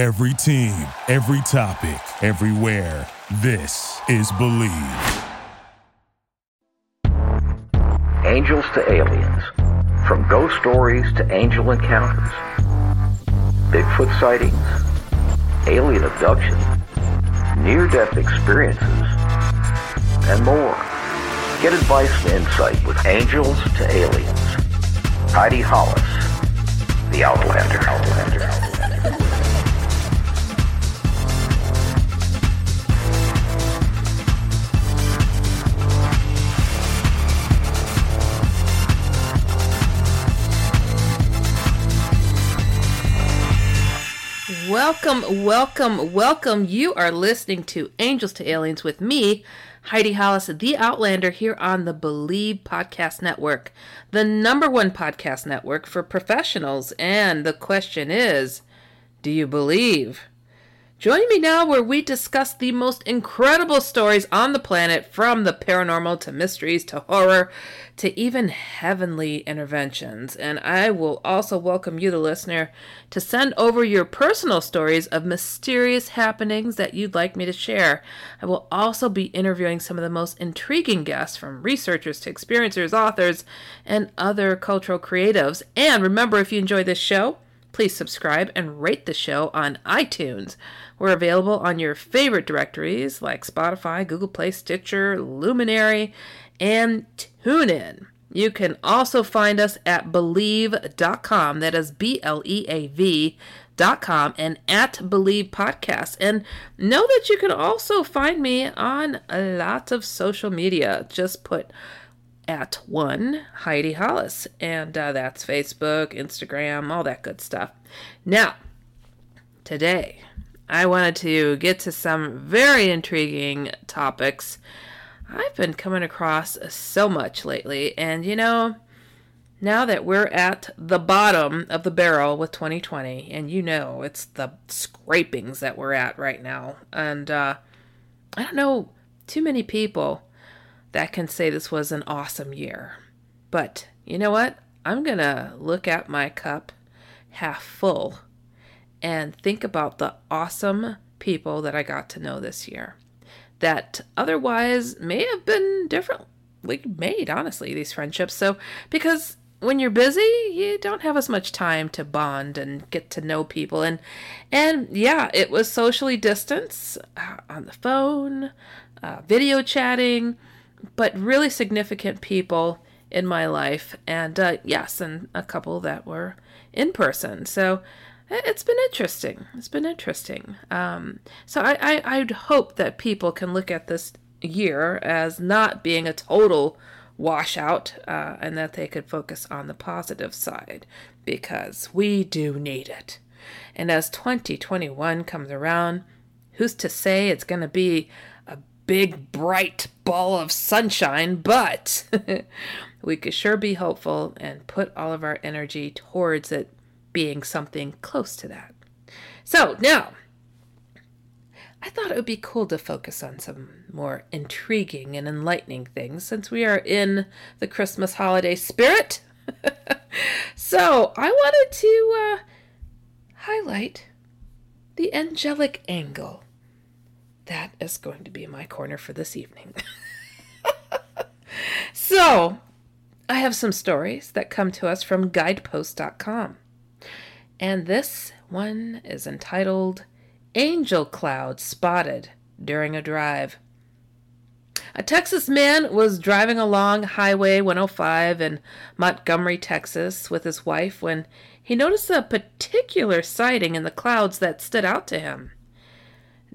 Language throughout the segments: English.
Every team, every topic, everywhere. This is Bleav. Angels to aliens. From ghost stories to angel encounters. Bigfoot sightings. Alien abduction. Near death experiences. And more. Get advice and insight with Angels to Aliens. Heidi Hollis, The Outlander. Outlander. Welcome, welcome, welcome. You are listening to Angels to Aliens with me, Heidi Hollis, the Outlander, here on the Bleav Podcast Network, the number one podcast network for professionals. And the question is do you believe? Joining me now, where we discuss the most incredible stories on the planet from the paranormal to mysteries to horror to even heavenly interventions. And I will also welcome you, the listener, to send over your personal stories of mysterious happenings that you'd like me to share. I will also be interviewing some of the most intriguing guests from researchers to experiencers, authors, and other cultural creatives. And remember, if you enjoy this show, Please subscribe and rate the show on iTunes. We're available on your favorite directories like Spotify, Google Play, Stitcher, Luminary, and TuneIn. You can also find us at Bleav.com. That is B L E A V. Dot com and at Bleav Podcast. And know that you can also find me on a lot of social media. Just put at one Heidi Hollis, and uh, that's Facebook, Instagram, all that good stuff. Now, today I wanted to get to some very intriguing topics. I've been coming across so much lately, and you know, now that we're at the bottom of the barrel with 2020, and you know it's the scrapings that we're at right now, and uh, I don't know too many people that can say this was an awesome year. But you know what? I'm going to look at my cup half full and think about the awesome people that I got to know this year that otherwise may have been differently made, honestly, these friendships. So, because when you're busy, you don't have as much time to bond and get to know people. And, and yeah, it was socially distanced uh, on the phone, uh, video chatting but really significant people in my life. And uh, yes, and a couple that were in person. So it's been interesting. It's been interesting. Um, so I, I, I'd hope that people can look at this year as not being a total washout uh, and that they could focus on the positive side because we do need it. And as 2021 comes around, who's to say it's going to be big, bright ball of sunshine, but we could sure be hopeful and put all of our energy towards it being something close to that. So now, I thought it would be cool to focus on some more intriguing and enlightening things since we are in the Christmas holiday spirit. so I wanted to uh, highlight the angelic angle that is going to be my corner for this evening. so, I have some stories that come to us from guidepost.com. And this one is entitled Angel Cloud Spotted During a Drive. A Texas man was driving along Highway 105 in Montgomery, Texas, with his wife when he noticed a particular sighting in the clouds that stood out to him.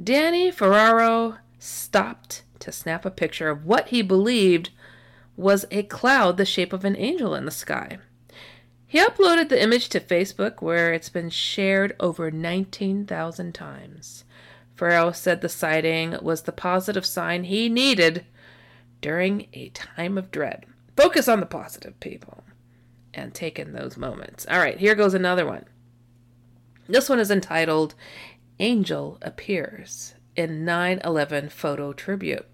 Danny Ferraro stopped to snap a picture of what he believed was a cloud the shape of an angel in the sky. He uploaded the image to Facebook where it's been shared over 19,000 times. Ferraro said the sighting was the positive sign he needed during a time of dread. Focus on the positive, people, and take in those moments. All right, here goes another one. This one is entitled Angel appears in 9 11 photo tribute.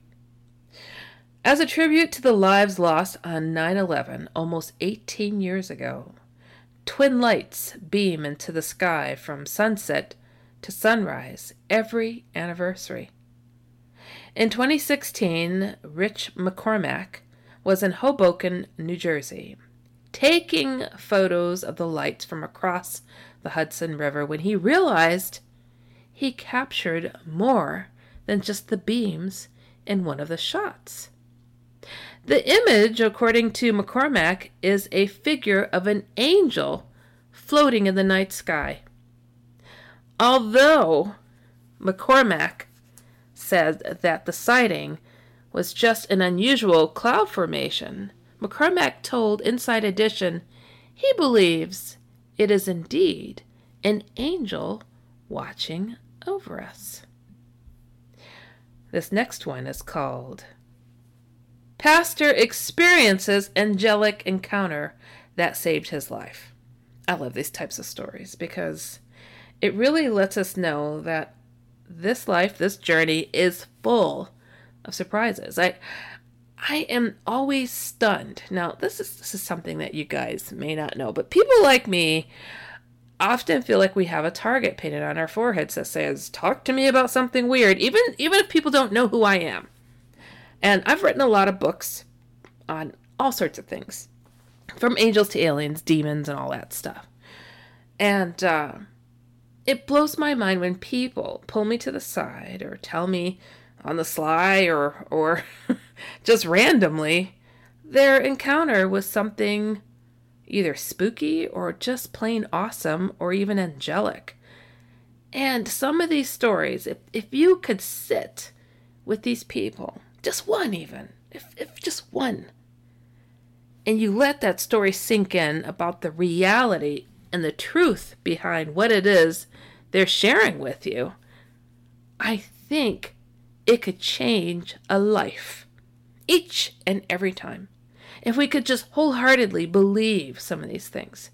As a tribute to the lives lost on 9 11 almost 18 years ago, twin lights beam into the sky from sunset to sunrise every anniversary. In 2016, Rich McCormack was in Hoboken, New Jersey, taking photos of the lights from across the Hudson River when he realized he captured more than just the beams in one of the shots. The image, according to McCormack, is a figure of an angel floating in the night sky. Although McCormack said that the sighting was just an unusual cloud formation, McCormack told Inside Edition he believes it is indeed an angel watching over us. This next one is called Pastor Experiences Angelic Encounter That Saved His Life. I love these types of stories because it really lets us know that this life, this journey is full of surprises. I I am always stunned. Now, this is this is something that you guys may not know, but people like me often feel like we have a target painted on our foreheads that says, "Talk to me about something weird," even even if people don't know who I am. And I've written a lot of books on all sorts of things, from angels to aliens, demons, and all that stuff. And uh, it blows my mind when people pull me to the side or tell me on the sly or or just randomly their encounter with something either spooky or just plain awesome or even angelic. And some of these stories, if, if you could sit with these people, just one even, if, if just one, and you let that story sink in about the reality and the truth behind what it is they're sharing with you, I think it could change a life each and every time if we could just wholeheartedly believe some of these things.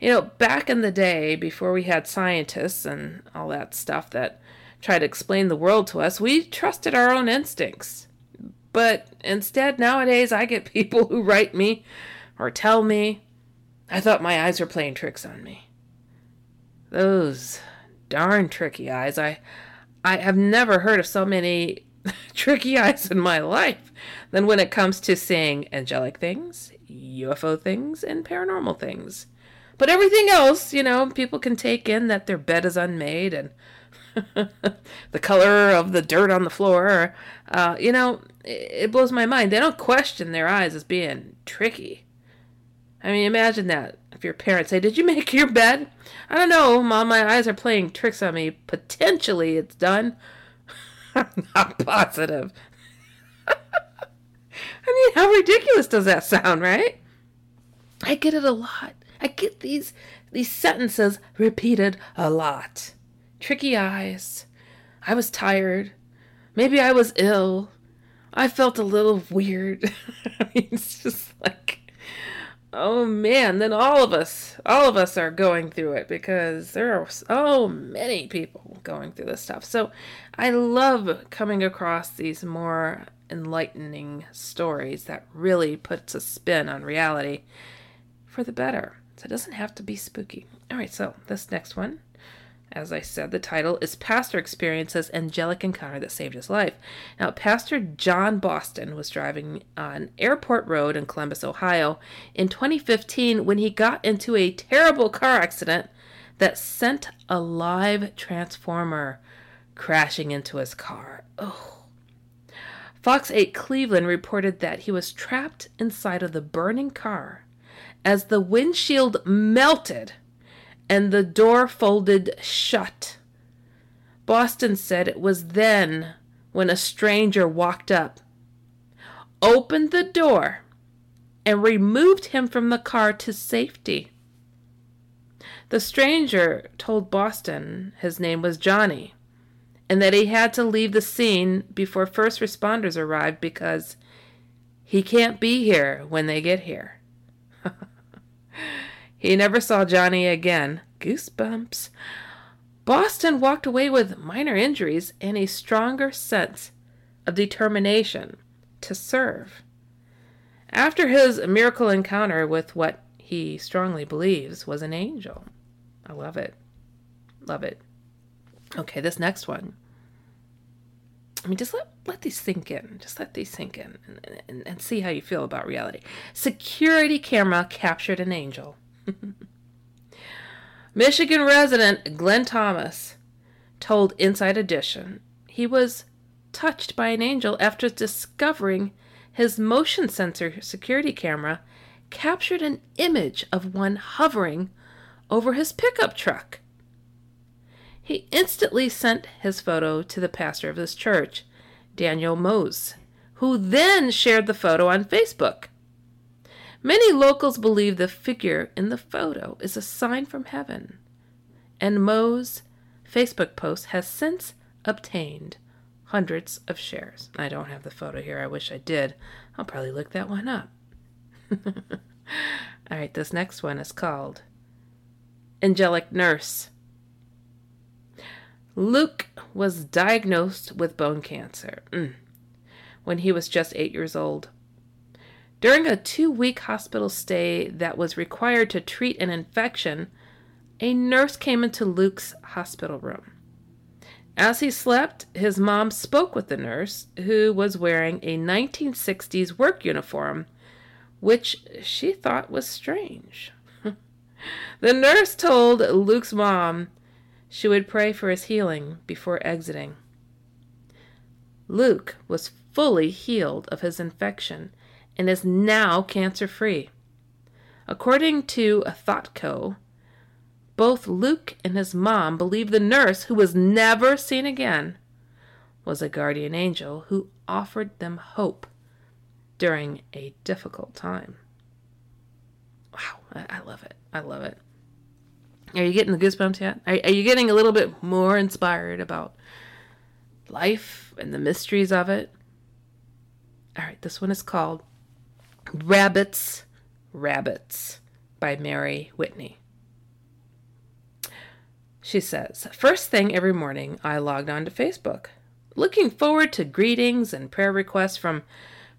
You know, back in the day, before we had scientists and all that stuff that tried to explain the world to us, we trusted our own instincts. But instead, nowadays, I get people who write me or tell me, I thought my eyes were playing tricks on me. Those darn tricky eyes. I, I have never heard of so many tricky eyes in my life than when it comes to seeing angelic things, UFO things, and paranormal things. But everything else, you know, people can take in that their bed is unmade and the color of the dirt on the floor. Uh, you know, it blows my mind. They don't question their eyes as being tricky. I mean, imagine that. If your parents say, Did you make your bed? I don't know, Mom. My eyes are playing tricks on me. Potentially it's done. I'm not positive. I mean, how ridiculous does that sound, right? I get it a lot. I get these these sentences repeated a lot. Tricky eyes. I was tired. Maybe I was ill. I felt a little weird. I mean, it's just like Oh man, then all of us, all of us are going through it because there are so oh, many people going through this stuff. So I love coming across these more enlightening stories that really puts a spin on reality for the better. So it doesn't have to be spooky. All right, so this next one as I said, the title is Pastor Experiences Angelic Encounter That Saved His Life. Now, Pastor John Boston was driving on Airport Road in Columbus, Ohio in 2015 when he got into a terrible car accident that sent a live transformer crashing into his car. Oh. Fox 8 Cleveland reported that he was trapped inside of the burning car as the windshield melted and the door folded shut. Boston said it was then when a stranger walked up, opened the door, and removed him from the car to safety. The stranger told Boston his name was Johnny and that he had to leave the scene before first responders arrived because he can't be here when they get here. He never saw Johnny again. Goosebumps. Boston walked away with minor injuries and a stronger sense of determination to serve. After his miracle encounter with what he strongly believes was an angel. I love it. Love it. Okay, this next one. I mean, just let, let these sink in. Just let these sink in and, and, and see how you feel about reality. Security camera captured an angel. Michigan resident Glenn Thomas told Inside Edition he was touched by an angel after discovering his motion sensor security camera captured an image of one hovering over his pickup truck. He instantly sent his photo to the pastor of his church, Daniel Mose, who then shared the photo on Facebook. Many locals believe the figure in the photo is a sign from heaven, and Mo's Facebook post has since obtained hundreds of shares. I don't have the photo here. I wish I did. I'll probably look that one up. All right, this next one is called Angelic Nurse. Luke was diagnosed with bone cancer mm, when he was just eight years old. During a two week hospital stay that was required to treat an infection, a nurse came into Luke's hospital room. As he slept, his mom spoke with the nurse, who was wearing a 1960s work uniform, which she thought was strange. the nurse told Luke's mom she would pray for his healing before exiting. Luke was fully healed of his infection and is now cancer free. According to ThoughtCo, both Luke and his mom believe the nurse, who was never seen again, was a guardian angel who offered them hope during a difficult time. Wow, I, I love it. I love it. Are you getting the goosebumps yet? Are, are you getting a little bit more inspired about life and the mysteries of it? All right, this one is called Rabbits, Rabbits by Mary Whitney. She says, First thing every morning, I logged on to Facebook, looking forward to greetings and prayer requests from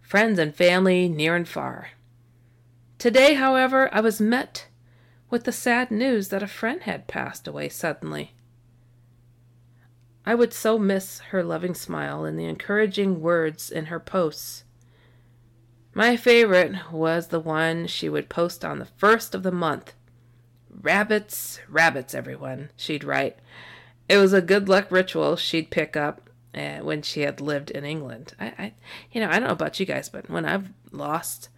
friends and family near and far. Today, however, I was met with the sad news that a friend had passed away suddenly. I would so miss her loving smile and the encouraging words in her posts. My favorite was the one she would post on the first of the month. Rabbits, rabbits, everyone, she'd write. It was a good luck ritual she'd pick up uh, when she had lived in England. I, I, you know, I don't know about you guys, but when I've lost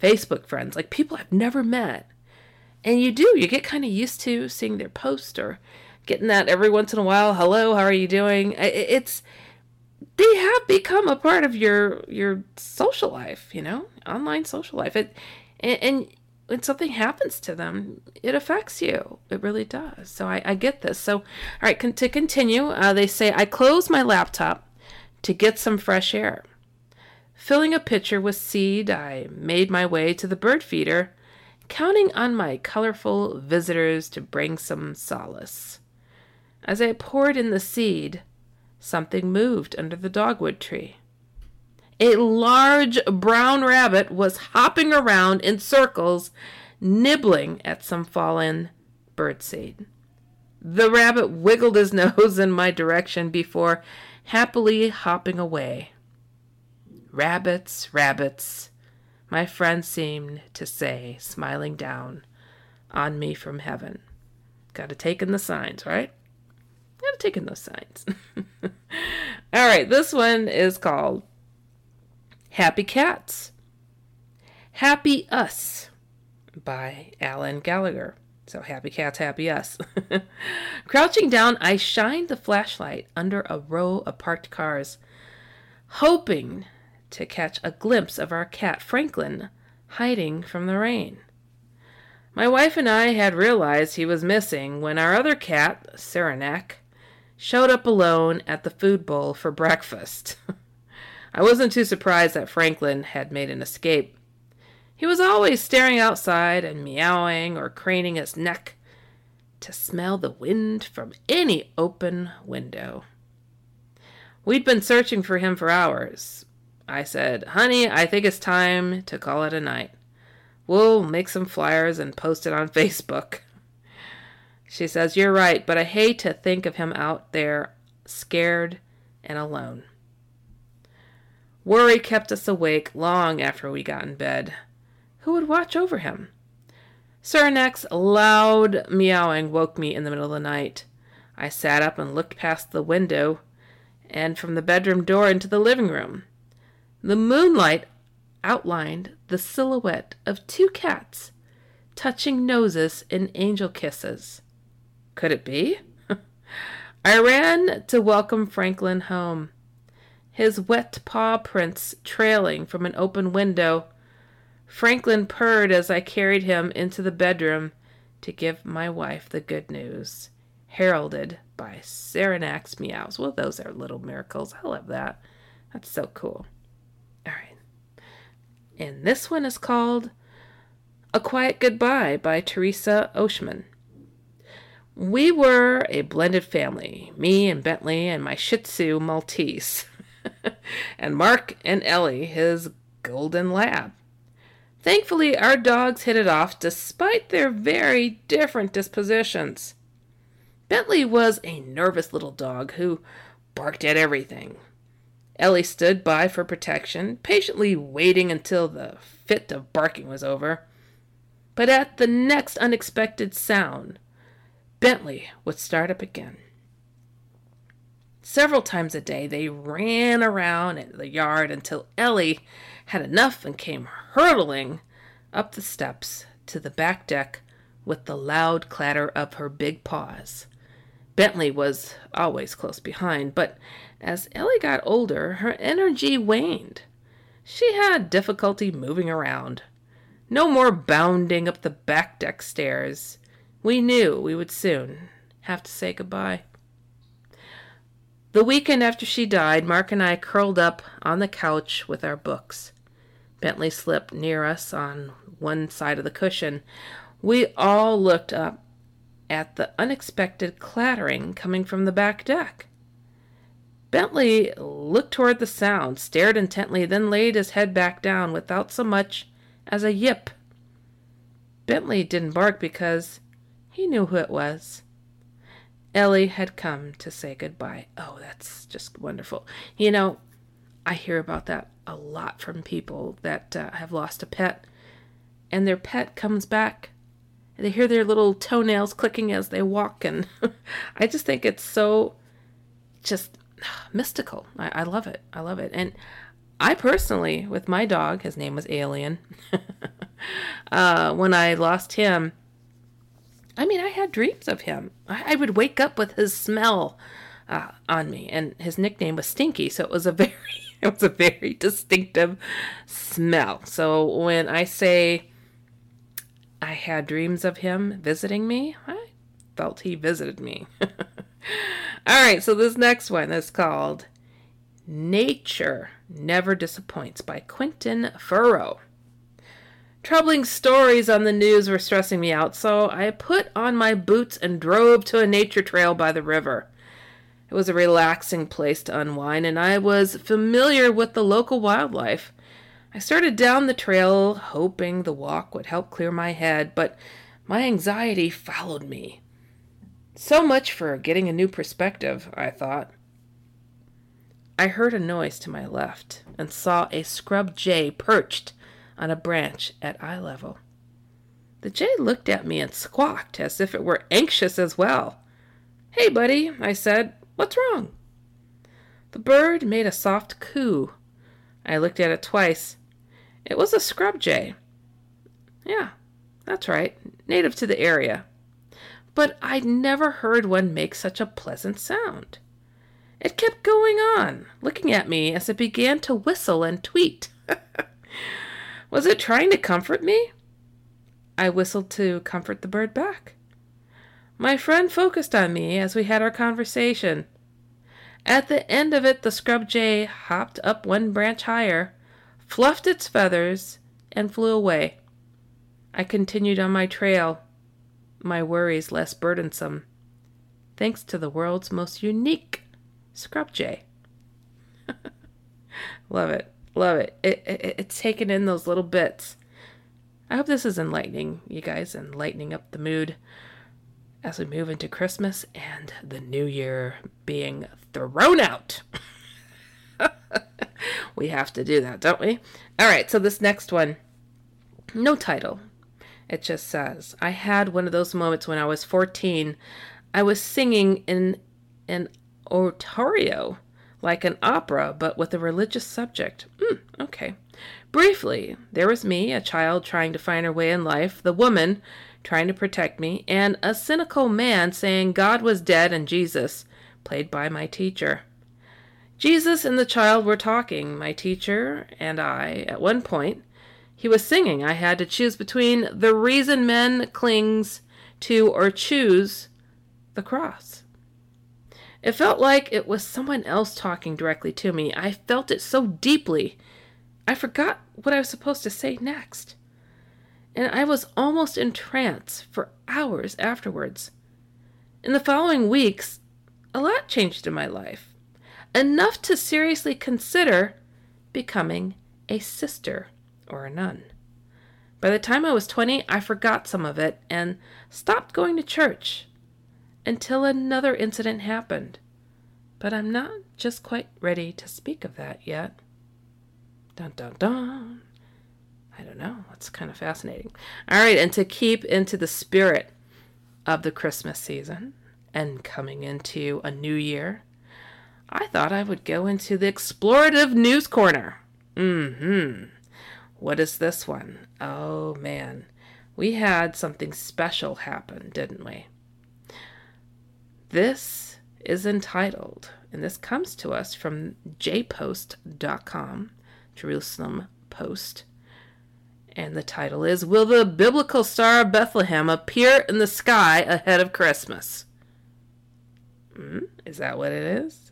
Facebook friends, like people I've never met, and you do, you get kind of used to seeing their post or getting that every once in a while. Hello, how are you doing? It's they have become a part of your your social life, you know, online social life. It and, and when something happens to them, it affects you. It really does. So I, I get this. So, all right, con- to continue, uh, they say I closed my laptop to get some fresh air. Filling a pitcher with seed, I made my way to the bird feeder counting on my colorful visitors to bring some solace. As I poured in the seed, something moved under the dogwood tree. A large brown rabbit was hopping around in circles, nibbling at some fallen birdseed. The rabbit wiggled his nose in my direction before happily hopping away. Rabbits, rabbits, my friend seemed to say, smiling down on me from heaven. Gotta take in the signs, right? Gotta take in those signs. All right, this one is called Happy Cats. Happy Us by Alan Gallagher. So happy cats, happy us. Crouching down, I shined the flashlight under a row of parked cars, hoping to catch a glimpse of our cat Franklin hiding from the rain. My wife and I had realized he was missing when our other cat, Saranac, showed up alone at the food bowl for breakfast. I wasn't too surprised that Franklin had made an escape. He was always staring outside and meowing or craning his neck to smell the wind from any open window. We'd been searching for him for hours, I said, Honey, I think it's time to call it a night. We'll make some flyers and post it on Facebook. She says, You're right, but I hate to think of him out there scared and alone. Worry kept us awake long after we got in bed. Who would watch over him? Saranac's loud meowing woke me in the middle of the night. I sat up and looked past the window and from the bedroom door into the living room. The moonlight outlined the silhouette of two cats touching noses in angel kisses. Could it be? I ran to welcome Franklin home, his wet paw prints trailing from an open window. Franklin purred as I carried him into the bedroom to give my wife the good news, heralded by Saranac's meows. Well, those are little miracles. I love that. That's so cool. All right. And this one is called A Quiet Goodbye by Teresa Oshman. We were a blended family, me and Bentley and my Shih Tzu Maltese, and Mark and Ellie, his golden lab. Thankfully, our dogs hit it off despite their very different dispositions. Bentley was a nervous little dog who barked at everything. Ellie stood by for protection, patiently waiting until the fit of barking was over. But at the next unexpected sound, Bentley would start up again. Several times a day, they ran around in the yard until Ellie had enough and came hurtling up the steps to the back deck with the loud clatter of her big paws. Bentley was always close behind, but as Ellie got older, her energy waned. She had difficulty moving around. No more bounding up the back deck stairs. We knew we would soon have to say goodbye. The weekend after she died, Mark and I curled up on the couch with our books. Bentley slipped near us on one side of the cushion. We all looked up at the unexpected clattering coming from the back deck. Bentley looked toward the sound, stared intently, then laid his head back down without so much as a yip. Bentley didn't bark because he knew who it was. Ellie had come to say goodbye. Oh, that's just wonderful. You know, I hear about that a lot from people that uh, have lost a pet, and their pet comes back they hear their little toenails clicking as they walk, and I just think it's so just mystical. I, I love it. I love it. And I personally, with my dog, his name was Alien, uh, when I lost him, I mean, I had dreams of him. I, I would wake up with his smell uh, on me, and his nickname was Stinky, so it was a very, it was a very distinctive smell. So when I say I had dreams of him visiting me. I felt he visited me. All right, so this next one is called Nature Never Disappoints by Quentin Furrow. Troubling stories on the news were stressing me out, so I put on my boots and drove to a nature trail by the river. It was a relaxing place to unwind, and I was familiar with the local wildlife. I started down the trail, hoping the walk would help clear my head, but my anxiety followed me. So much for getting a new perspective, I thought. I heard a noise to my left and saw a scrub jay perched on a branch at eye level. The jay looked at me and squawked as if it were anxious as well. Hey, buddy, I said, what's wrong? The bird made a soft coo. I looked at it twice. It was a scrub jay. Yeah, that's right, native to the area. But I'd never heard one make such a pleasant sound. It kept going on, looking at me as it began to whistle and tweet. was it trying to comfort me? I whistled to comfort the bird back. My friend focused on me as we had our conversation. At the end of it, the scrub jay hopped up one branch higher fluffed its feathers, and flew away. I continued on my trail, my worries less burdensome, thanks to the world's most unique scrub jay. love it, love it. It, it. It's taken in those little bits. I hope this is enlightening, you guys, and lightening up the mood. as we move into Christmas and the new year being thrown out. we have to do that, don't we? All right, so this next one, no title. It just says, I had one of those moments when I was 14. I was singing in an oratorio, like an opera, but with a religious subject. Mm, okay. Briefly, there was me, a child trying to find her way in life, the woman trying to protect me, and a cynical man saying God was dead and Jesus, played by my teacher. Jesus and the child were talking, my teacher and I, at one point. He was singing. I had to choose between the reason men clings to or choose the cross. It felt like it was someone else talking directly to me. I felt it so deeply. I forgot what I was supposed to say next. And I was almost in trance for hours afterwards. In the following weeks, a lot changed in my life enough to seriously consider becoming a sister or a nun. By the time I was 20, I forgot some of it and stopped going to church until another incident happened. But I'm not just quite ready to speak of that yet. Dun dun dun. I don't know. It's kind of fascinating. All right, and to keep into the spirit of the Christmas season and coming into a new year, I thought I would go into the explorative news corner. Mm hmm. What is this one? Oh man, we had something special happen, didn't we? This is entitled, and this comes to us from jpost.com, Jerusalem Post. And the title is Will the Biblical Star of Bethlehem Appear in the Sky Ahead of Christmas? Mm, is that what it is?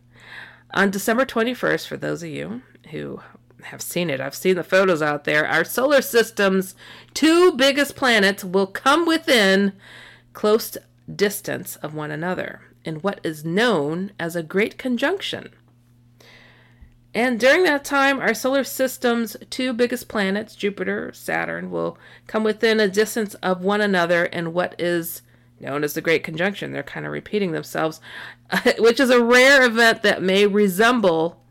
On December 21st, for those of you who have seen it, I've seen the photos out there, our solar system's two biggest planets will come within close distance of one another in what is known as a great conjunction. And during that time, our solar system's two biggest planets, Jupiter, Saturn, will come within a distance of one another in what is known as the Great Conjunction. They're kind of repeating themselves, which is a rare event that may resemble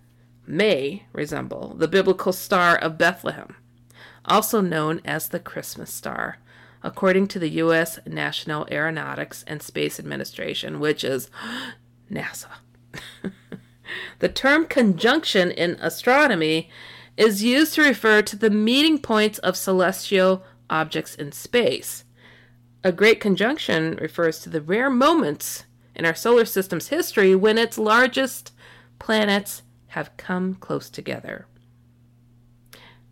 may resemble the biblical star of Bethlehem, also known as the Christmas star, according to the US National Aeronautics and Space Administration, which is NASA. the term conjunction in astronomy is used to refer to the meeting points of celestial objects in space a great conjunction refers to the rare moments in our solar system's history when its largest planets have come close together.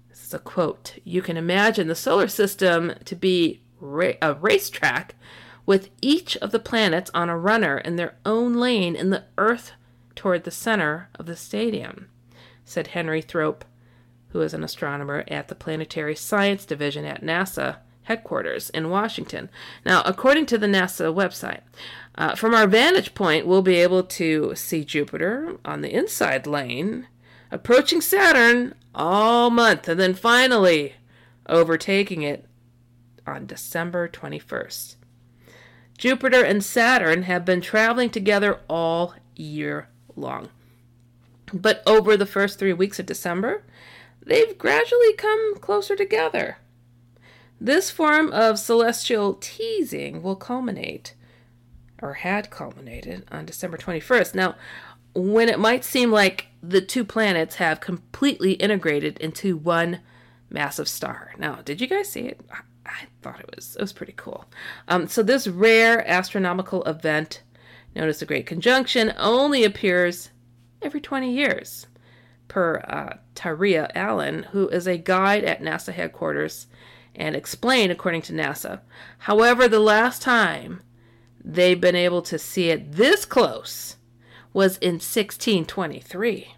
This is a quote. You can imagine the solar system to be ra- a racetrack with each of the planets on a runner in their own lane in the Earth toward the center of the stadium, said Henry Throop, who is an astronomer at the Planetary Science Division at NASA headquarters in Washington. Now, according to the NASA website, uh, from our vantage point, we'll be able to see Jupiter on the inside lane, approaching Saturn all month, and then finally overtaking it on December 21st. Jupiter and Saturn have been traveling together all year long. But over the first three weeks of December, they've gradually come closer together. This form of celestial teasing will culminate, or had culminated, on December 21st. Now, when it might seem like the two planets have completely integrated into one massive star. Now, did you guys see it? I thought it was it was pretty cool. Um, so this rare astronomical event, known as the Great Conjunction, only appears every 20 years, per uh, Taria Allen, who is a guide at NASA headquarters and explain according to NASA. However, the last time they've been able to see it this close was in 1623.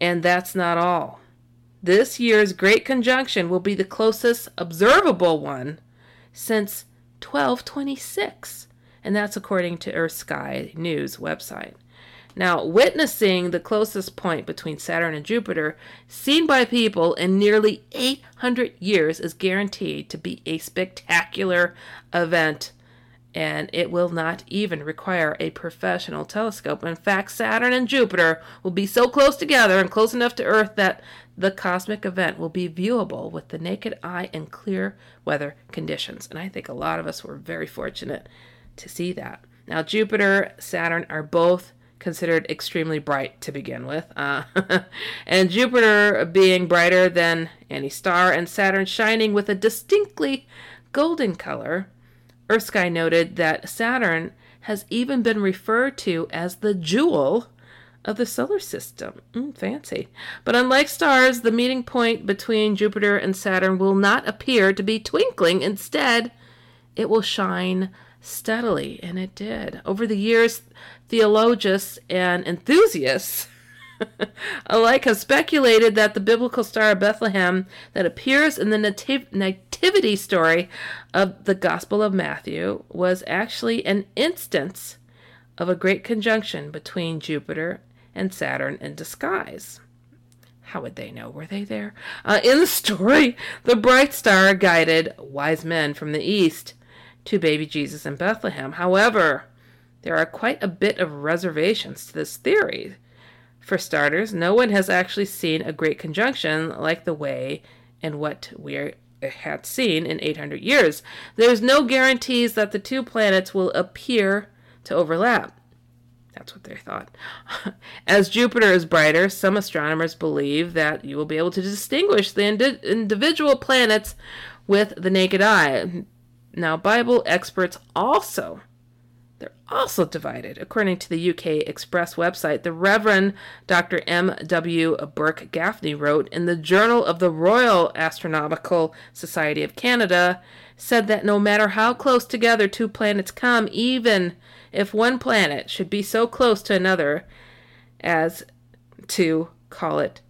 And that's not all. This year's Great Conjunction will be the closest observable one since 1226, and that's according to Earth Sky News website. Now, witnessing the closest point between Saturn and Jupiter, seen by people in nearly 800 years, is guaranteed to be a spectacular event. and it will not even require a professional telescope. In fact, Saturn and Jupiter will be so close together and close enough to Earth that the cosmic event will be viewable with the naked eye in clear weather conditions. And I think a lot of us were very fortunate to see that. Now, Jupiter, Saturn are both considered extremely bright to begin with. Uh, and Jupiter being brighter than any star, and Saturn shining with a distinctly golden color. Earthsky noted that Saturn has even been referred to as the jewel of the solar system. Mm, fancy. But unlike stars, the meeting point between Jupiter and Saturn will not appear to be twinkling. Instead, it will shine steadily, and it did. Over the years, theologians and enthusiasts alike have speculated that the biblical star of Bethlehem that appears in the nativ- nativity story of the Gospel of Matthew was actually an instance of a great conjunction between Jupiter and Saturn in disguise. How would they know? Were they there? Uh, in the story, the bright star guided wise men from the east to baby Jesus in Bethlehem. However, there are quite a bit of reservations to this theory. For starters, no one has actually seen a great conjunction like the way and what we had seen in 800 years. There's no guarantees that the two planets will appear to overlap. That's what they thought. As Jupiter is brighter, some astronomers believe that you will be able to distinguish the indi- individual planets with the naked eye. Now, Bible experts also they're also divided. According to the UK Express website, the Reverend Dr. M.W. Burke Gaffney wrote in the Journal of the Royal Astronomical Society of Canada, said that no matter how close together two planets come, even if one planet should be so close to another as to call it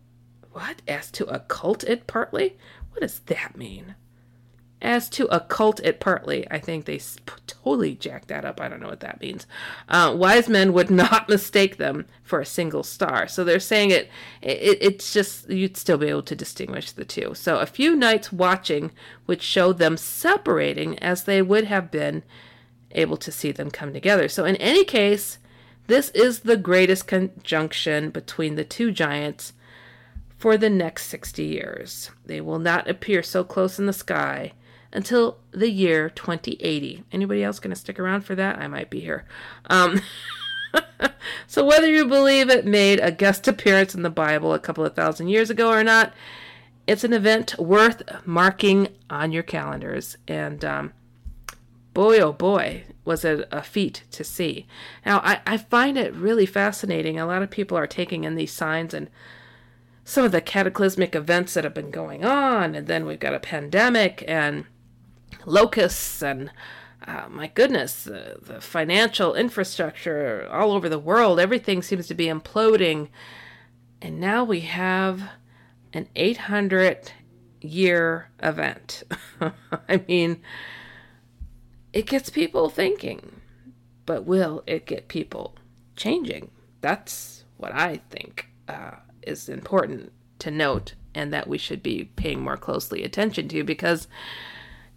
what? As to occult it partly? What does that mean? As to occult it partly. I think they totally jacked that up. I don't know what that means. Uh, wise men would not mistake them for a single star. So they're saying it, it. It's just you'd still be able to distinguish the two. So a few nights watching would show them separating as they would have been able to see them come together. So in any case, this is the greatest conjunction between the two giants for the next 60 years. They will not appear so close in the sky until the year 2080. Anybody else going to stick around for that? I might be here. Um, so, whether you believe it made a guest appearance in the Bible a couple of thousand years ago or not, it's an event worth marking on your calendars. And um, boy, oh boy, was it a feat to see. Now, I, I find it really fascinating. A lot of people are taking in these signs and some of the cataclysmic events that have been going on, and then we've got a pandemic, and locusts and uh, my goodness, uh, the financial infrastructure all over the world, everything seems to be imploding. And now we have an 800 year event. I mean, it gets people thinking, but will it get people changing? That's what I think uh, is important to note and that we should be paying more closely attention to because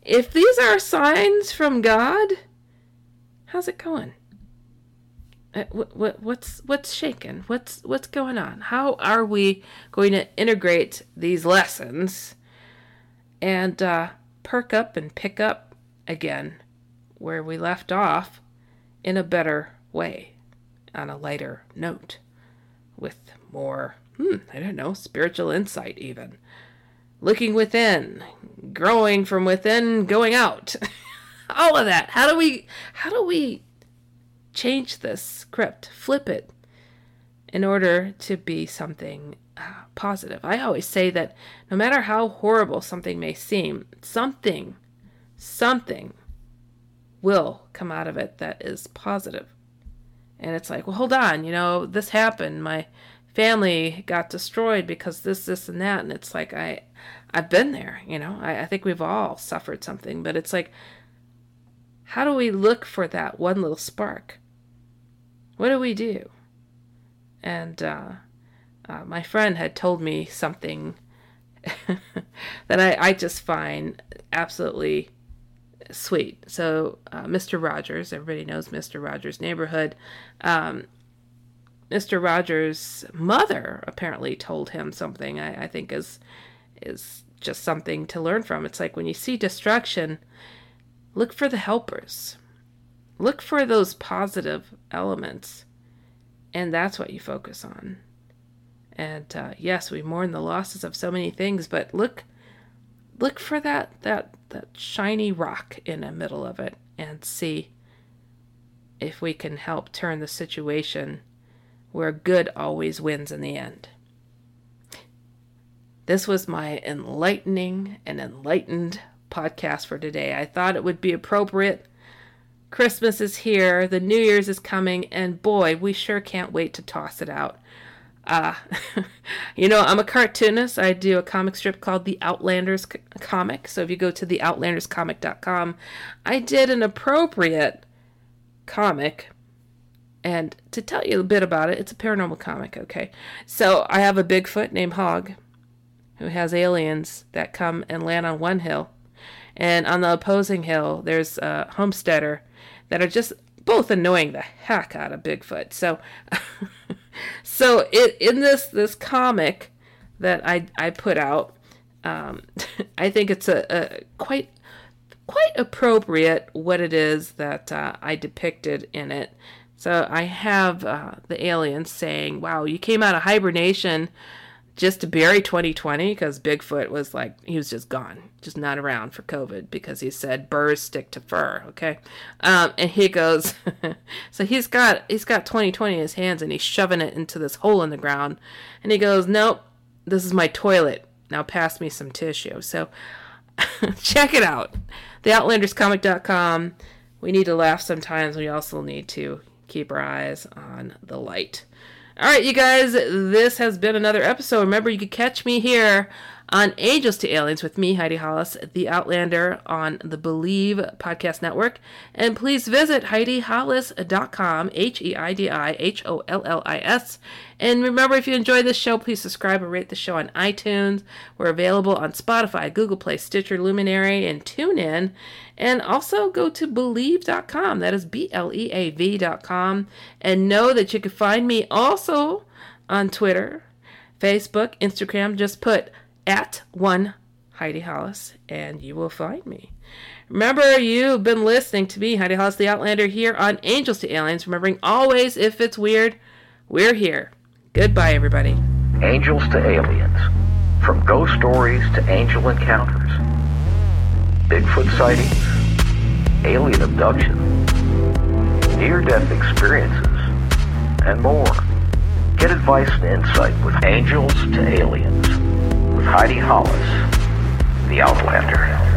if these are signs from God, how's it going? Uh, what, what, what's what's shaking? What's what's going on? How are we going to integrate these lessons and uh, perk up and pick up again where we left off in a better way, on a lighter note, with more, hmm, I don't know, spiritual insight even looking within, growing from within, going out. All of that. How do we how do we change this script, flip it in order to be something uh, positive? I always say that no matter how horrible something may seem, something something will come out of it that is positive. And it's like, well, hold on, you know, this happened. My family got destroyed because this, this, and that. And it's like, I, I've been there, you know, I, I think we've all suffered something, but it's like, how do we look for that one little spark? What do we do? And uh, uh, my friend had told me something that I, I just find absolutely sweet. So, uh, Mr. Rogers, everybody knows Mr. Rogers' neighborhood. Um, Mr. Rogers' mother apparently told him something. I, I think is is just something to learn from. It's like when you see destruction, look for the helpers. Look for those positive elements. And that's what you focus on. And uh, yes, we mourn the losses of so many things, but look look for that that that shiny rock in the middle of it and see if we can help turn the situation where good always wins in the end. This was my enlightening and enlightened podcast for today. I thought it would be appropriate. Christmas is here, the New Year's is coming, and boy, we sure can't wait to toss it out. Uh, you know, I'm a cartoonist. I do a comic strip called The Outlanders Comic. So if you go to theoutlanderscomic.com, I did an appropriate comic. And to tell you a bit about it, it's a paranormal comic, okay? So I have a Bigfoot named Hog who has aliens that come and land on one hill. And on the opposing hill, there's a homesteader that are just both annoying the heck out of Bigfoot. So, so it, in this this comic that I I put out, um, I think it's a, a, quite quite appropriate what it is that uh, I depicted in it. So I have uh, the aliens saying, "Wow, you came out of hibernation." Just to bury 2020 because Bigfoot was like he was just gone, just not around for COVID because he said burrs stick to fur. Okay, um, and he goes, so he's got he's got 2020 in his hands and he's shoving it into this hole in the ground, and he goes, nope, this is my toilet. Now pass me some tissue. So check it out, theoutlanderscomic.com. We need to laugh sometimes. We also need to keep our eyes on the light. All right, you guys, this has been another episode. Remember, you can catch me here on Angels to Aliens with me, Heidi Hollis, the Outlander on the Bleav Podcast Network. And please visit HeidiHollis.com, H E I D I H O L L I S. And remember, if you enjoy this show, please subscribe and rate the show on iTunes. We're available on Spotify, Google Play, Stitcher, Luminary, and TuneIn. And also go to Bleav.com, That is B L E A V.com. And know that you can find me also on Twitter, Facebook, Instagram. Just put at one Heidi Hollis, and you will find me. Remember, you've been listening to me, Heidi Hollis, the Outlander, here on Angels to Aliens. Remembering always, if it's weird, we're here. Goodbye, everybody. Angels to Aliens. From ghost stories to angel encounters, Bigfoot sightings, alien abduction, near death experiences, and more. Get advice and insight with Angels to Aliens Heidi Hollis, the Outlander.